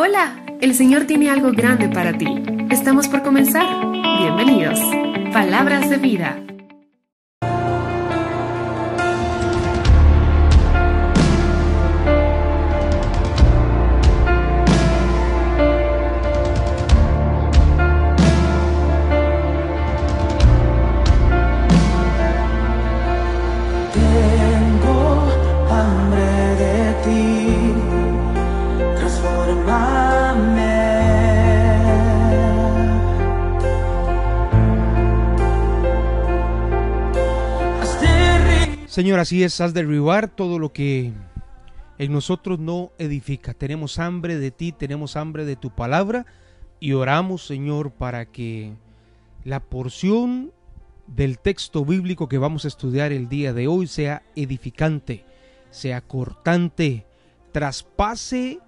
Hola, el Señor tiene algo grande para ti. Estamos por comenzar. Bienvenidos. Palabras de vida. Señor, así es, has de derribar todo lo que en nosotros no edifica. Tenemos hambre de ti, tenemos hambre de tu palabra y oramos, Señor, para que la porción del texto bíblico que vamos a estudiar el día de hoy sea edificante, sea cortante, traspase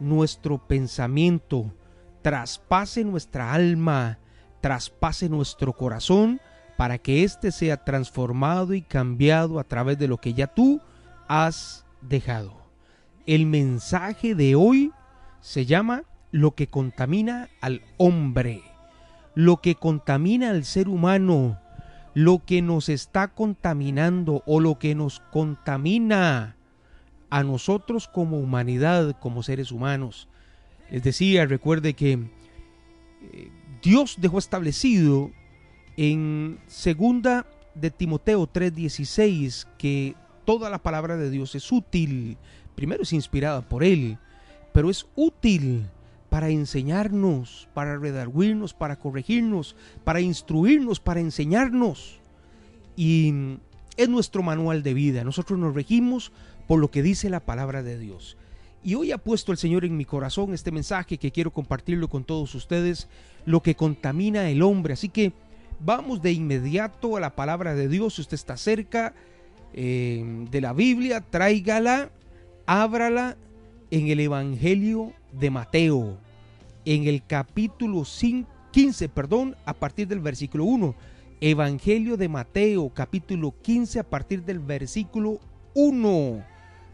nuestro pensamiento, traspase nuestra alma, traspase nuestro corazón para que éste sea transformado y cambiado a través de lo que ya tú has dejado. El mensaje de hoy se llama lo que contamina al hombre, lo que contamina al ser humano, lo que nos está contaminando o lo que nos contamina a nosotros como humanidad, como seres humanos. Les decía, recuerde que eh, Dios dejó establecido en segunda de Timoteo 3:16 que toda la palabra de Dios es útil. Primero es inspirada por él, pero es útil para enseñarnos, para redarguirnos, para corregirnos, para instruirnos, para enseñarnos. Y es nuestro manual de vida. Nosotros nos regimos por lo que dice la palabra de Dios. Y hoy ha puesto el Señor en mi corazón este mensaje que quiero compartirlo con todos ustedes, lo que contamina el hombre. Así que Vamos de inmediato a la palabra de Dios. Si usted está cerca eh, de la Biblia, tráigala, ábrala en el Evangelio de Mateo, en el capítulo 15, perdón, a partir del versículo 1. Evangelio de Mateo, capítulo 15, a partir del versículo 1.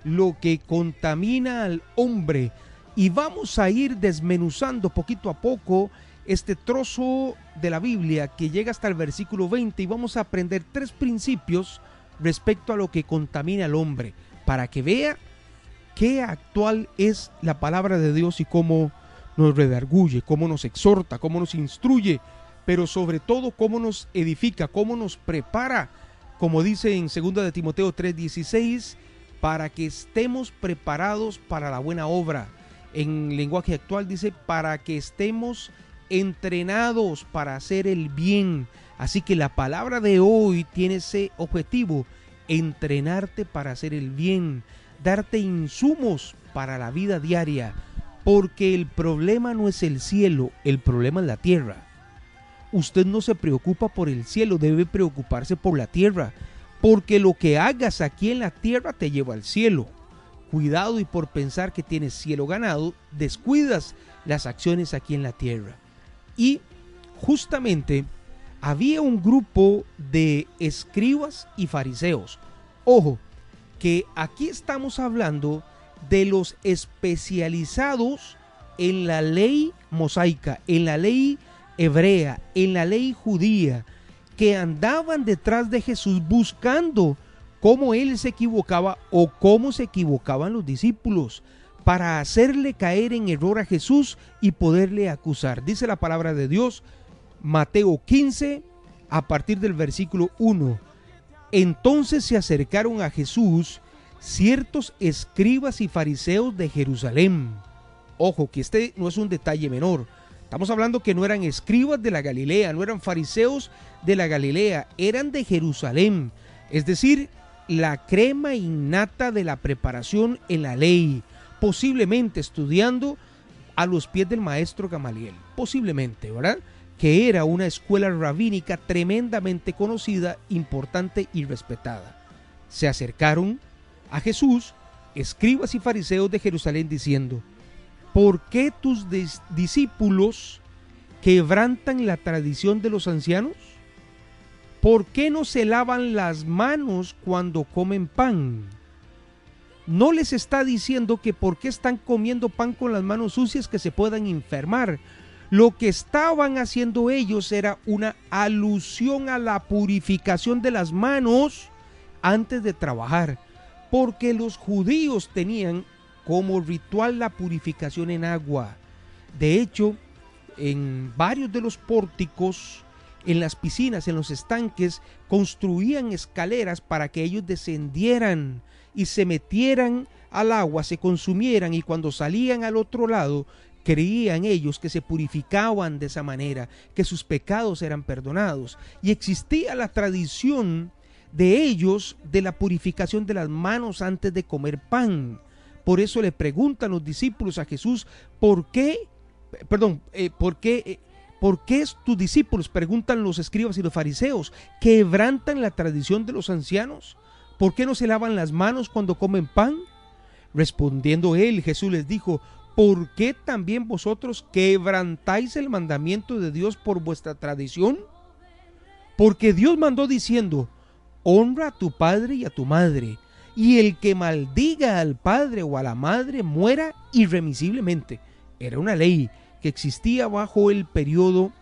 Lo que contamina al hombre. Y vamos a ir desmenuzando poquito a poco este trozo de la Biblia que llega hasta el versículo 20 y vamos a aprender tres principios respecto a lo que contamina al hombre, para que vea qué actual es la palabra de Dios y cómo nos redarguye, cómo nos exhorta, cómo nos instruye, pero sobre todo cómo nos edifica, cómo nos prepara, como dice en 2 de Timoteo 3:16, para que estemos preparados para la buena obra. En lenguaje actual dice, para que estemos entrenados para hacer el bien. Así que la palabra de hoy tiene ese objetivo, entrenarte para hacer el bien, darte insumos para la vida diaria, porque el problema no es el cielo, el problema es la tierra. Usted no se preocupa por el cielo, debe preocuparse por la tierra, porque lo que hagas aquí en la tierra te lleva al cielo. Cuidado y por pensar que tienes cielo ganado, descuidas las acciones aquí en la tierra. Y justamente había un grupo de escribas y fariseos. Ojo, que aquí estamos hablando de los especializados en la ley mosaica, en la ley hebrea, en la ley judía, que andaban detrás de Jesús buscando cómo él se equivocaba o cómo se equivocaban los discípulos para hacerle caer en error a Jesús y poderle acusar. Dice la palabra de Dios, Mateo 15, a partir del versículo 1. Entonces se acercaron a Jesús ciertos escribas y fariseos de Jerusalén. Ojo, que este no es un detalle menor. Estamos hablando que no eran escribas de la Galilea, no eran fariseos de la Galilea, eran de Jerusalén. Es decir, la crema innata de la preparación en la ley, posiblemente estudiando a los pies del maestro Gamaliel, posiblemente, ¿verdad? Que era una escuela rabínica tremendamente conocida, importante y respetada. Se acercaron a Jesús, escribas y fariseos de Jerusalén, diciendo, ¿por qué tus discípulos quebrantan la tradición de los ancianos? ¿Por qué no se lavan las manos cuando comen pan? No les está diciendo que por qué están comiendo pan con las manos sucias que se puedan enfermar. Lo que estaban haciendo ellos era una alusión a la purificación de las manos antes de trabajar, porque los judíos tenían como ritual la purificación en agua. De hecho, en varios de los pórticos, en las piscinas, en los estanques, construían escaleras para que ellos descendieran y se metieran al agua, se consumieran y cuando salían al otro lado, creían ellos que se purificaban de esa manera, que sus pecados eran perdonados. Y existía la tradición de ellos de la purificación de las manos antes de comer pan. Por eso le preguntan los discípulos a Jesús, ¿por qué? Perdón, eh, ¿por qué? Eh, ¿Por qué tus discípulos, preguntan los escribas y los fariseos, quebrantan la tradición de los ancianos? ¿Por qué no se lavan las manos cuando comen pan? Respondiendo él, Jesús les dijo, ¿por qué también vosotros quebrantáis el mandamiento de Dios por vuestra tradición? Porque Dios mandó diciendo, honra a tu padre y a tu madre, y el que maldiga al padre o a la madre muera irremisiblemente. Era una ley que existía bajo el periodo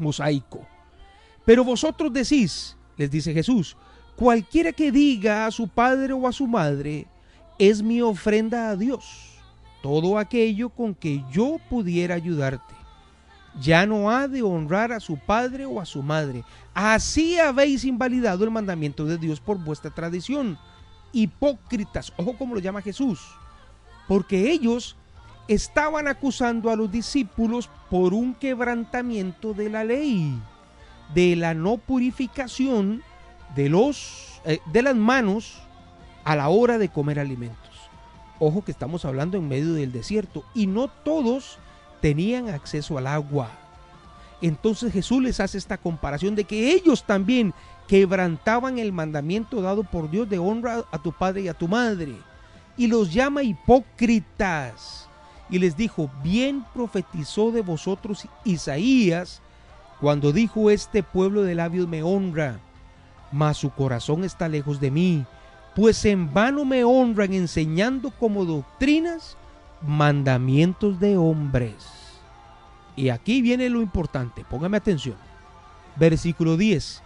mosaico. Pero vosotros decís, les dice Jesús, cualquiera que diga a su padre o a su madre, es mi ofrenda a Dios, todo aquello con que yo pudiera ayudarte. Ya no ha de honrar a su padre o a su madre. Así habéis invalidado el mandamiento de Dios por vuestra tradición. Hipócritas, ojo como lo llama Jesús, porque ellos estaban acusando a los discípulos por un quebrantamiento de la ley, de la no purificación de, los, eh, de las manos a la hora de comer alimentos. Ojo que estamos hablando en medio del desierto y no todos tenían acceso al agua. Entonces Jesús les hace esta comparación de que ellos también quebrantaban el mandamiento dado por Dios de honra a tu padre y a tu madre. Y los llama hipócritas y les dijo, bien profetizó de vosotros Isaías cuando dijo, este pueblo de labios me honra, mas su corazón está lejos de mí, pues en vano me honran enseñando como doctrinas mandamientos de hombres. Y aquí viene lo importante, póngame atención. Versículo 10.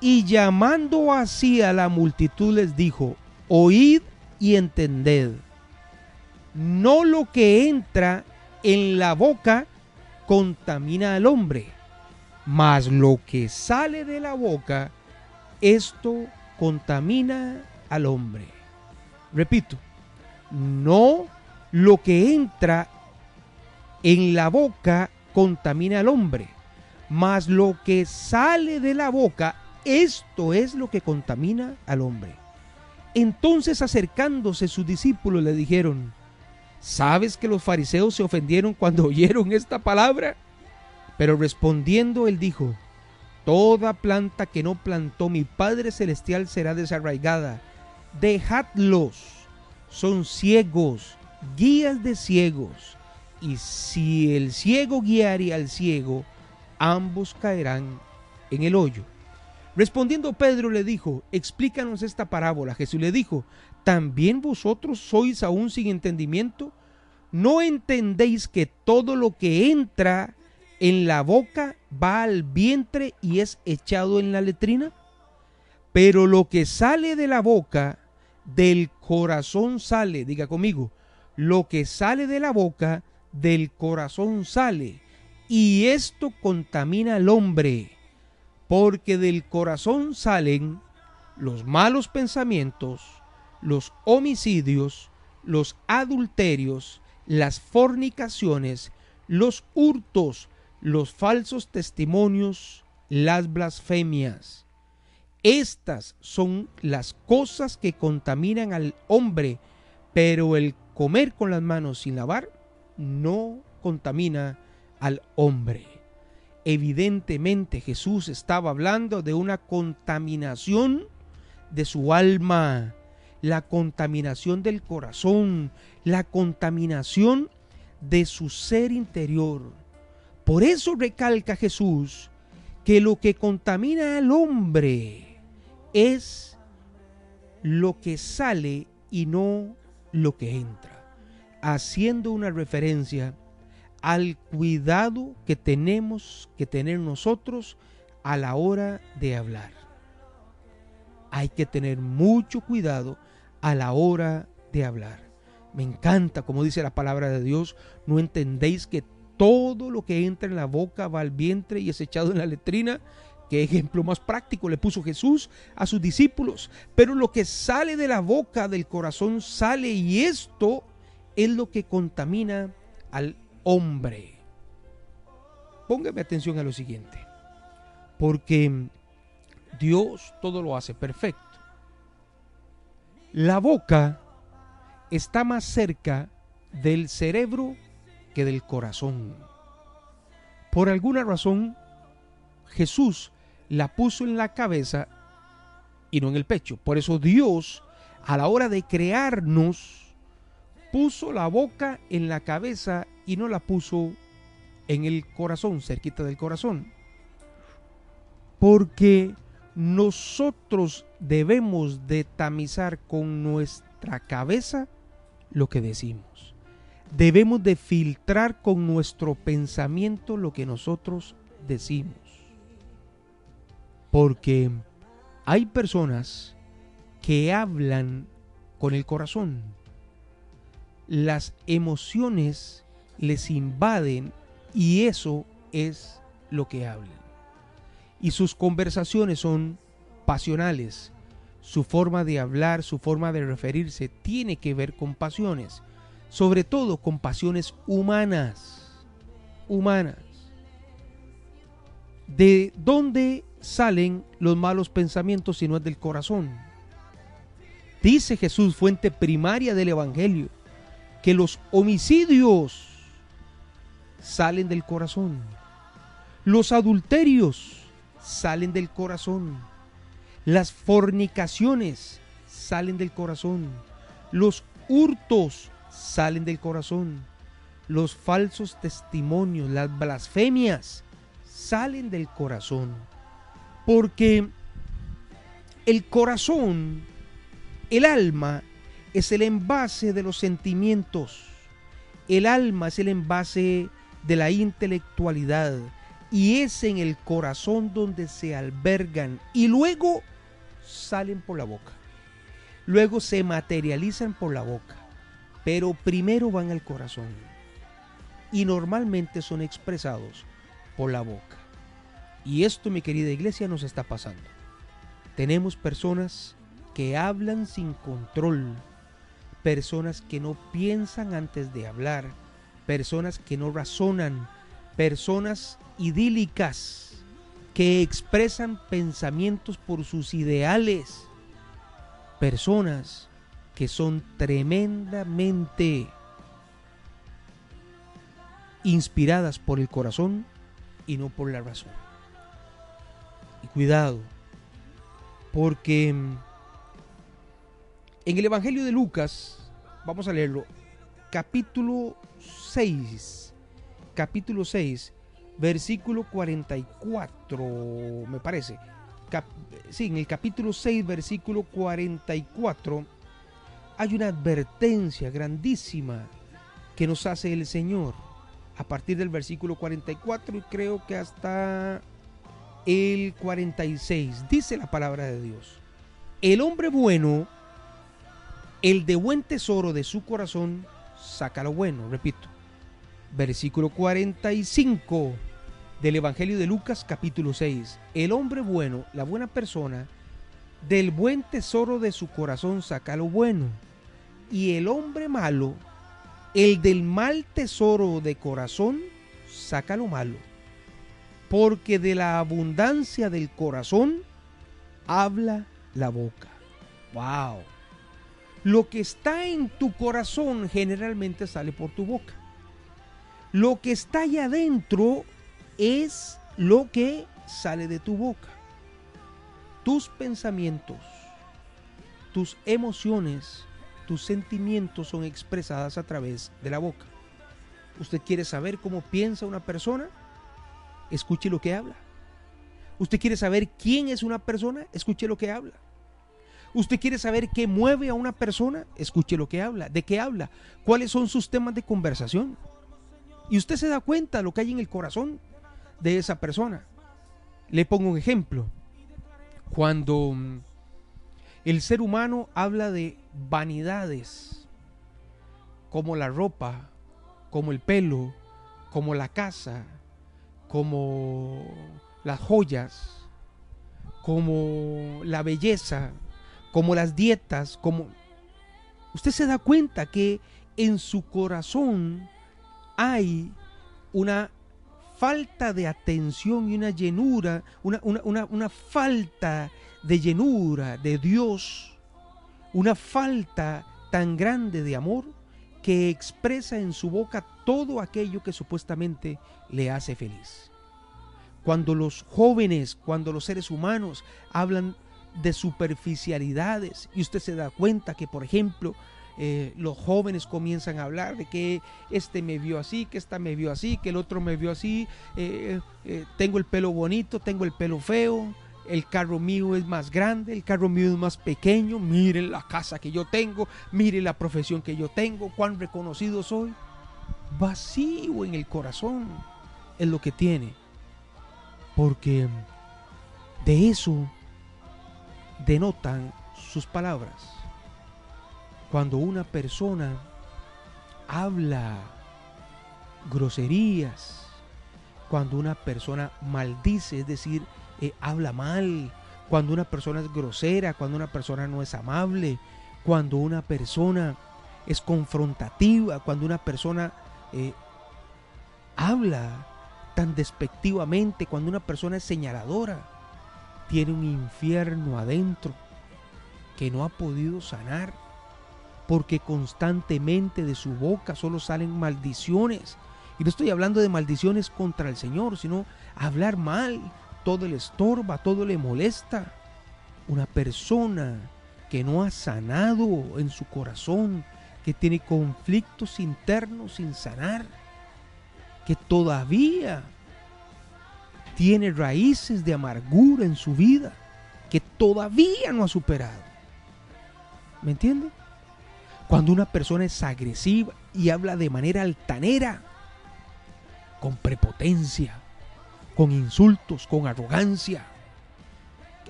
Y llamando así a la multitud les dijo, oíd y entended no lo que entra en la boca contamina al hombre, mas lo que sale de la boca, esto contamina al hombre. Repito, no lo que entra en la boca contamina al hombre, mas lo que sale de la boca, esto es lo que contamina al hombre. Entonces acercándose sus discípulos le dijeron, ¿Sabes que los fariseos se ofendieron cuando oyeron esta palabra? Pero respondiendo él dijo, Toda planta que no plantó mi Padre Celestial será desarraigada. Dejadlos. Son ciegos, guías de ciegos. Y si el ciego guiare al ciego, ambos caerán en el hoyo. Respondiendo Pedro le dijo, explícanos esta parábola. Jesús le dijo, ¿también vosotros sois aún sin entendimiento? ¿No entendéis que todo lo que entra en la boca va al vientre y es echado en la letrina? Pero lo que sale de la boca, del corazón sale, diga conmigo, lo que sale de la boca, del corazón sale, y esto contamina al hombre, porque del corazón salen los malos pensamientos, los homicidios, los adulterios, las fornicaciones, los hurtos, los falsos testimonios, las blasfemias. Estas son las cosas que contaminan al hombre, pero el comer con las manos sin lavar no contamina al hombre. Evidentemente Jesús estaba hablando de una contaminación de su alma, la contaminación del corazón, la contaminación de su ser interior. Por eso recalca Jesús que lo que contamina al hombre es lo que sale y no lo que entra, haciendo una referencia al cuidado que tenemos que tener nosotros a la hora de hablar. Hay que tener mucho cuidado a la hora de hablar. Me encanta, como dice la palabra de Dios, no entendéis que todo lo que entra en la boca va al vientre y es echado en la letrina. Qué ejemplo más práctico le puso Jesús a sus discípulos. Pero lo que sale de la boca, del corazón, sale y esto es lo que contamina al hombre. Póngame atención a lo siguiente. Porque Dios todo lo hace perfecto. La boca está más cerca del cerebro que del corazón. Por alguna razón, Jesús la puso en la cabeza y no en el pecho. Por eso Dios, a la hora de crearnos, puso la boca en la cabeza y no la puso en el corazón, cerquita del corazón. Porque nosotros debemos de tamizar con nuestra cabeza lo que decimos. Debemos de filtrar con nuestro pensamiento lo que nosotros decimos. Porque hay personas que hablan con el corazón. Las emociones les invaden y eso es lo que hablan. Y sus conversaciones son pasionales, su forma de hablar, su forma de referirse tiene que ver con pasiones, sobre todo con pasiones humanas, humanas. ¿De dónde salen los malos pensamientos si no es del corazón? Dice Jesús, fuente primaria del Evangelio, que los homicidios salen del corazón. Los adulterios salen del corazón. Las fornicaciones salen del corazón. Los hurtos salen del corazón. Los falsos testimonios, las blasfemias salen del corazón. Porque el corazón, el alma, es el envase de los sentimientos. El alma es el envase de la intelectualidad. Y es en el corazón donde se albergan. Y luego salen por la boca. Luego se materializan por la boca. Pero primero van al corazón. Y normalmente son expresados por la boca. Y esto, mi querida iglesia, nos está pasando. Tenemos personas que hablan sin control, personas que no piensan antes de hablar, personas que no razonan, personas idílicas que expresan pensamientos por sus ideales, personas que son tremendamente inspiradas por el corazón y no por la razón. Y cuidado, porque en el Evangelio de Lucas, vamos a leerlo, capítulo 6, capítulo 6, versículo 44, me parece. sí, en el capítulo 6, versículo 44, hay una advertencia grandísima que nos hace el Señor. A partir del versículo 44 y creo que hasta el 46, dice la palabra de Dios. El hombre bueno, el de buen tesoro de su corazón, saca lo bueno, repito. Versículo 45 del Evangelio de Lucas capítulo 6. El hombre bueno, la buena persona, del buen tesoro de su corazón saca lo bueno. Y el hombre malo, el del mal tesoro de corazón, saca lo malo. Porque de la abundancia del corazón habla la boca. ¡Wow! Lo que está en tu corazón generalmente sale por tu boca. Lo que está allá adentro es lo que sale de tu boca. Tus pensamientos, tus emociones, tus sentimientos son expresadas a través de la boca. ¿Usted quiere saber cómo piensa una persona? Escuche lo que habla. ¿Usted quiere saber quién es una persona? Escuche lo que habla. ¿Usted quiere saber qué mueve a una persona? Escuche lo que habla, de qué habla, cuáles son sus temas de conversación. Y usted se da cuenta de lo que hay en el corazón de esa persona. Le pongo un ejemplo. Cuando mm, el ser humano habla de vanidades, como la ropa, como el pelo, como la casa, como las joyas, como la belleza, como las dietas, como... Usted se da cuenta que en su corazón hay una falta de atención y una llenura, una, una, falta de llenura de Dios, una falta tan grande de amor que expresa en su boca todo aquello que supuestamente le hace feliz. Cuando los jóvenes, cuando los seres humanos hablan de superficialidades y usted se da cuenta que, por ejemplo, eh, los jóvenes comienzan a hablar de que este me vio así, que esta me vio así, que el otro me vio así, eh, eh, tengo el pelo bonito, tengo el pelo feo, el carro mío es más grande, el carro mío es más pequeño, miren la casa que yo tengo, miren la profesión que yo tengo, cuán reconocido soy. Vacío en el corazón es lo que tiene. Porque de eso denotan sus palabras. Cuando una persona habla groserías, cuando una persona maldice, es decir, eh, habla mal, cuando una persona es grosera, cuando una persona no es amable, cuando una persona es confrontativa, cuando una persona eh, habla tan despectivamente, cuando una persona es señaladora, tiene un infierno adentro que no ha podido sanar, porque constantemente de su boca solo salen maldiciones. Y no estoy hablando de maldiciones contra el Señor, sino hablar mal, todo le estorba, todo le molesta. Una persona que no ha sanado en su corazón, que tiene conflictos internos sin sanar, que todavía tiene raíces de amargura en su vida que todavía no ha superado. ¿Me entiende? Cuando una persona es agresiva y habla de manera altanera, con prepotencia, con insultos, con arrogancia,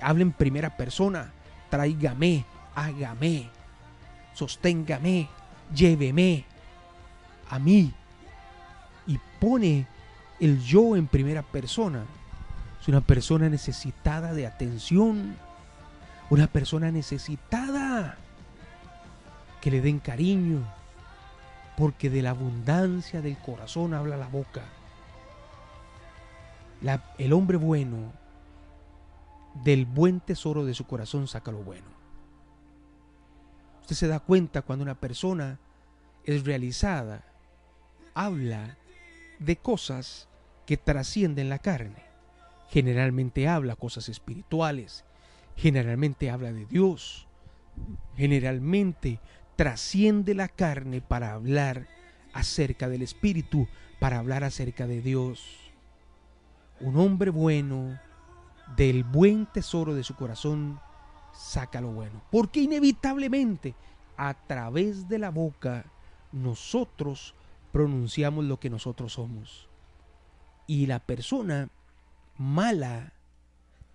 habla en primera persona, tráigame, hágame, sosténgame, lléveme a mí y pone el yo en primera persona, es una persona necesitada de atención. Una persona necesitada que le den cariño. Porque de la abundancia del corazón habla la boca. El hombre bueno, del buen tesoro de su corazón saca lo bueno. Usted se da cuenta cuando una persona es realizada, habla de cosas que trascienden la carne generalmente habla cosas espirituales, generalmente habla de Dios, generalmente trasciende la carne para hablar acerca del Espíritu, para hablar acerca de Dios. Un hombre bueno, del buen tesoro de su corazón, saca lo bueno. Porque inevitablemente, a través de la boca, nosotros pronunciamos lo que nosotros somos. Y la persona mala,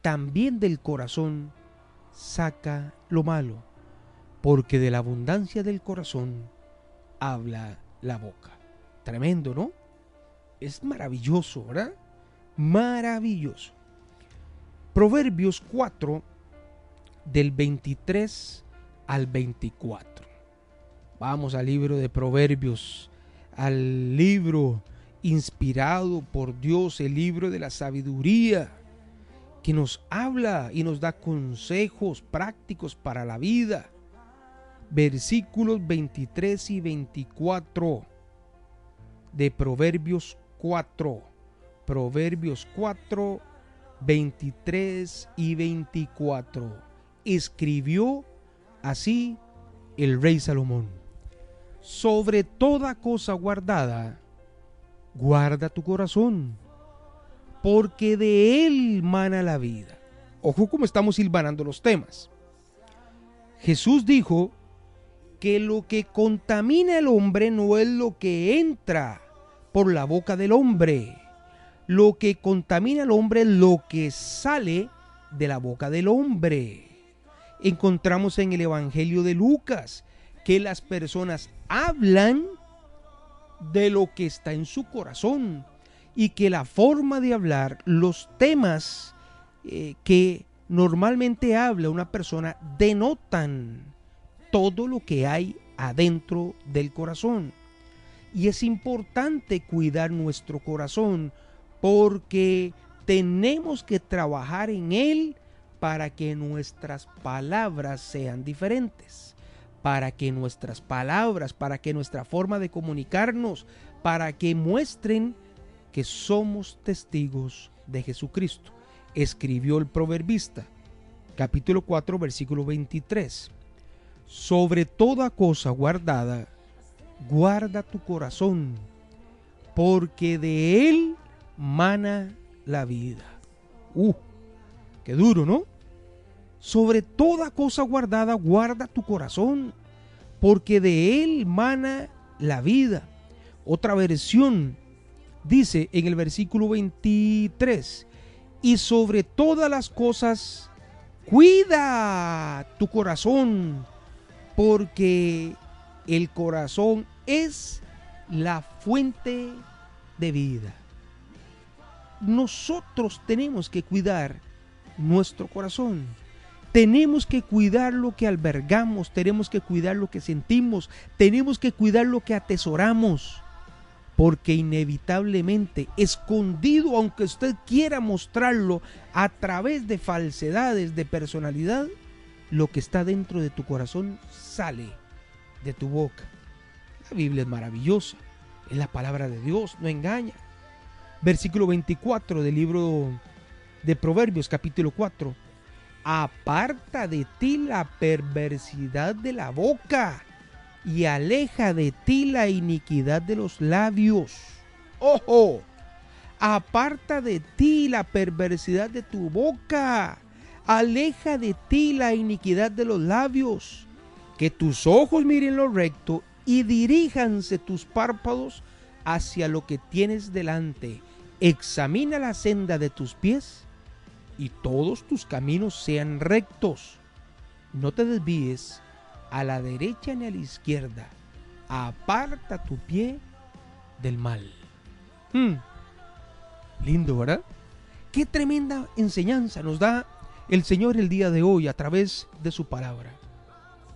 también del corazón saca lo malo, porque de la abundancia del corazón habla la boca. Tremendo, ¿no? Es maravilloso, ¿verdad? Maravilloso. Proverbios 4 del 23 al 24. Vamos al libro de Proverbios, al libro inspirado por Dios, el libro de la sabiduría, que nos habla y nos da consejos prácticos para la vida. Versículos 23 y 24 de Proverbios 4. Proverbios 4, 23 y 24. Escribió así el rey Salomón. Sobre toda cosa guardada, guarda tu corazón, porque de él mana la vida. Ojo como estamos silvanando los temas. Jesús dijo que lo que contamina al hombre no es lo que entra por la boca del hombre. Lo que contamina al hombre es lo que sale de la boca del hombre. Encontramos en el Evangelio de Lucas que las personas hablan de lo que está en su corazón y que la forma de hablar, los temas eh, que normalmente habla una persona denotan todo lo que hay adentro del corazón. Y es importante cuidar nuestro corazón porque tenemos que trabajar en él para que nuestras palabras sean diferentes, para que nuestras palabras, para que nuestra forma de comunicarnos, para que muestren que somos testigos de Jesucristo. Escribió el proverbista, capítulo 4, versículo 23. Sobre toda cosa guardada, guarda tu corazón, porque de él mana la vida. Uh, qué duro, ¿no? Sobre toda cosa guardada, guarda tu corazón, porque de él mana la vida. Otra versión dice en el versículo 23, y sobre todas las cosas, cuida tu corazón, porque el corazón es la fuente de vida. Nosotros tenemos que cuidar nuestro corazón. Tenemos que cuidar lo que albergamos, tenemos que cuidar lo que sentimos, tenemos que cuidar lo que atesoramos. Porque inevitablemente, escondido, aunque usted quiera mostrarlo a través de falsedades de personalidad, lo que está dentro de tu corazón sale de tu boca. La Biblia es maravillosa, es la palabra de Dios, no engaña. Versículo 24 del libro de Proverbios, capítulo 4. Aparta de ti la perversidad de la boca y aleja de ti la iniquidad de los labios. ¡Ojo! Aparta de ti la perversidad de tu boca aleja de ti la iniquidad de los labios, que tus ojos miren lo recto y diríjanse tus párpados hacia lo que tienes delante. Examina la senda de tus pies y todos tus caminos sean rectos. No te desvíes a la derecha ni a la izquierda. Aparta tu pie del mal. Hmm. Lindo, ¿verdad? Qué tremenda enseñanza nos da el Señor el día de hoy a través de su palabra.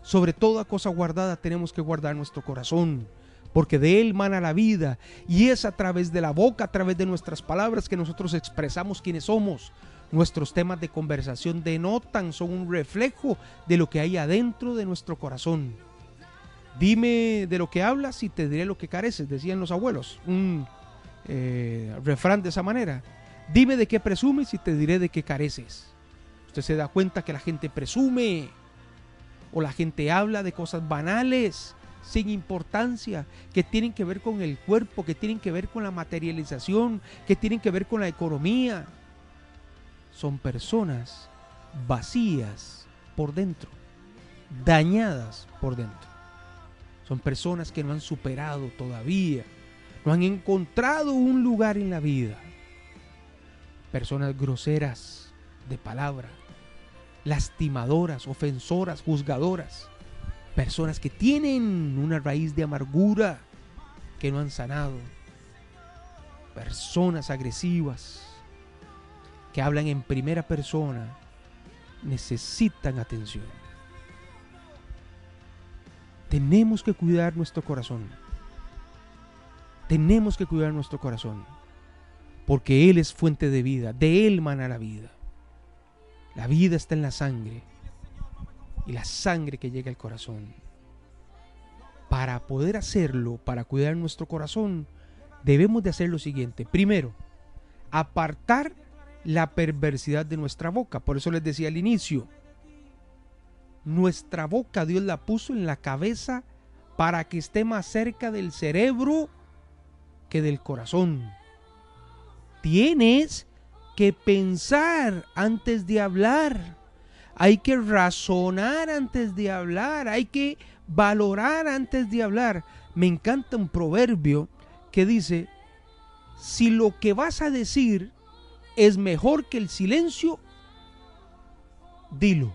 Sobre toda cosa guardada tenemos que guardar nuestro corazón, porque de él mana la vida y es a través de la boca, a través de nuestras palabras que nosotros expresamos quiénes somos. Nuestros temas de conversación denotan, son un reflejo de lo que hay adentro de nuestro corazón. Dime de lo que hablas y te diré lo que careces, decían los abuelos. Un eh, refrán de esa manera. Dime de qué presumes y te diré de qué careces. Usted se da cuenta que la gente presume o la gente habla de cosas banales, sin importancia, que tienen que ver con el cuerpo, que tienen que ver con la materialización, que tienen que ver con la economía. Son personas vacías por dentro, dañadas por dentro. Son personas que no han superado todavía, no han encontrado un lugar en la vida. Personas groseras de palabra, lastimadoras, ofensoras, juzgadoras, personas que tienen una raíz de amargura que no han sanado, personas agresivas que hablan en primera persona, necesitan atención. Tenemos que cuidar nuestro corazón. Tenemos que cuidar nuestro corazón. Porque Él es fuente de vida. De Él mana la vida. La vida está en la sangre la sangre que llega al corazón. Para poder hacerlo, para cuidar nuestro corazón, debemos de hacer lo siguiente. Primero, apartar la perversidad de nuestra boca. Por eso les decía al inicio, nuestra boca Dios la puso en la cabeza para que esté más cerca del cerebro que del corazón. Tienes que pensar antes de hablar. Hay que razonar antes de hablar, hay que valorar antes de hablar. Me encanta un proverbio que dice, si lo que vas a decir es mejor que el silencio, dilo.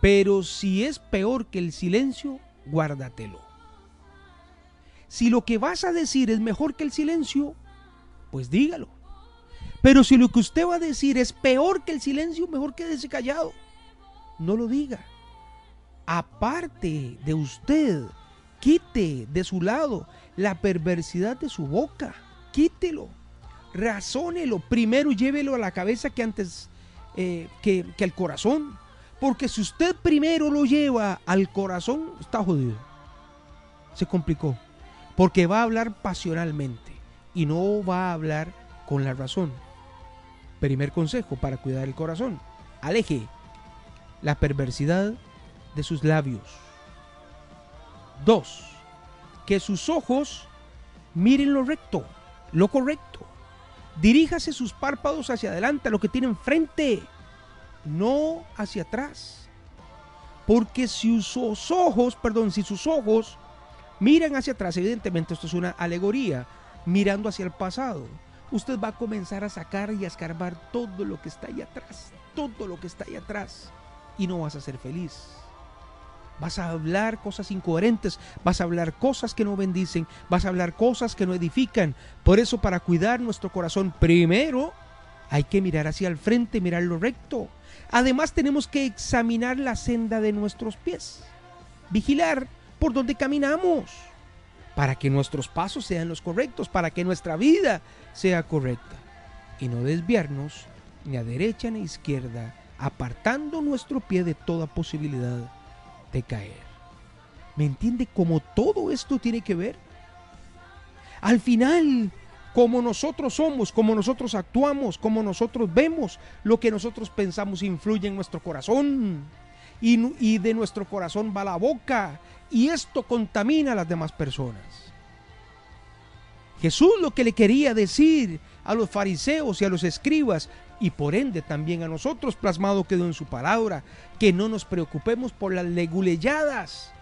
Pero si es peor que el silencio, guárdatelo. Si lo que vas a decir es mejor que el silencio, pues dígalo. Pero si lo que usted va a decir es peor que el silencio, mejor quédese callado. No lo diga. Aparte de usted, quite de su lado la perversidad de su boca. Quítelo. Razónelo. Primero llévelo a la cabeza que antes eh, que, que al corazón. Porque si usted primero lo lleva al corazón, está jodido. Se complicó. Porque va a hablar pasionalmente y no va a hablar con la razón. Primer consejo para cuidar el corazón. Aleje la perversidad de sus labios. Dos, que sus ojos miren lo recto, lo correcto. Diríjase sus párpados hacia adelante, a lo que tiene enfrente, no hacia atrás. Porque si sus ojos, perdón, si sus ojos miran hacia atrás, evidentemente esto es una alegoría, mirando hacia el pasado usted va a comenzar a sacar y a escarbar todo lo que está ahí atrás, todo lo que está ahí atrás, y no vas a ser feliz. Vas a hablar cosas incoherentes, vas a hablar cosas que no bendicen, vas a hablar cosas que no edifican. Por eso para cuidar nuestro corazón, primero hay que mirar hacia el frente, mirar lo recto. Además tenemos que examinar la senda de nuestros pies, vigilar por donde caminamos para que nuestros pasos sean los correctos, para que nuestra vida sea correcta y no desviarnos ni a derecha ni a izquierda, apartando nuestro pie de toda posibilidad de caer. ¿Me entiende cómo todo esto tiene que ver? Al final, como nosotros somos, como nosotros actuamos, como nosotros vemos, lo que nosotros pensamos influye en nuestro corazón. Y, y de nuestro corazón va la boca y esto contamina a las demás personas. Jesús lo que le quería decir a los fariseos y a los escribas y por ende también a nosotros plasmado quedó en su palabra, que no nos preocupemos por las leguleyadas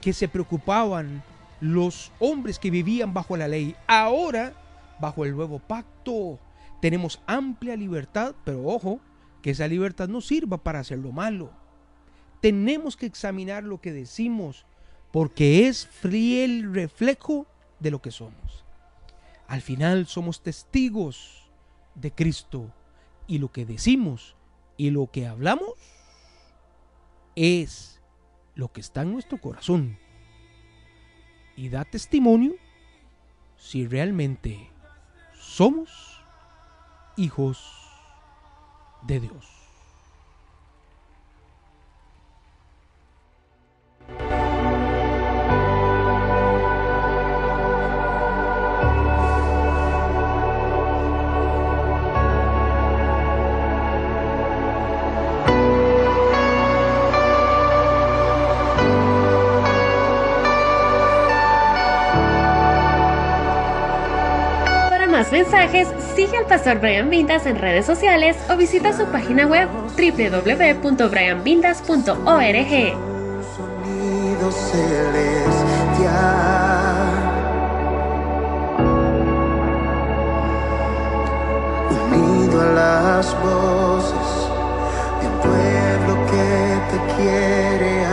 que se preocupaban los hombres que vivían bajo la ley. Ahora, bajo el nuevo pacto, tenemos amplia libertad, pero ojo, que esa libertad no sirva para hacer lo malo tenemos que examinar lo que decimos porque es fiel reflejo de lo que somos. Al final somos testigos de Cristo y lo que decimos y lo que hablamos es lo que está en nuestro corazón. Y da testimonio si realmente somos hijos de Dios. Mensajes, sigue al pastor Brian Vindas en redes sociales o visita su página web www.brianvindas.org. Unido a las voces de pueblo que te quiere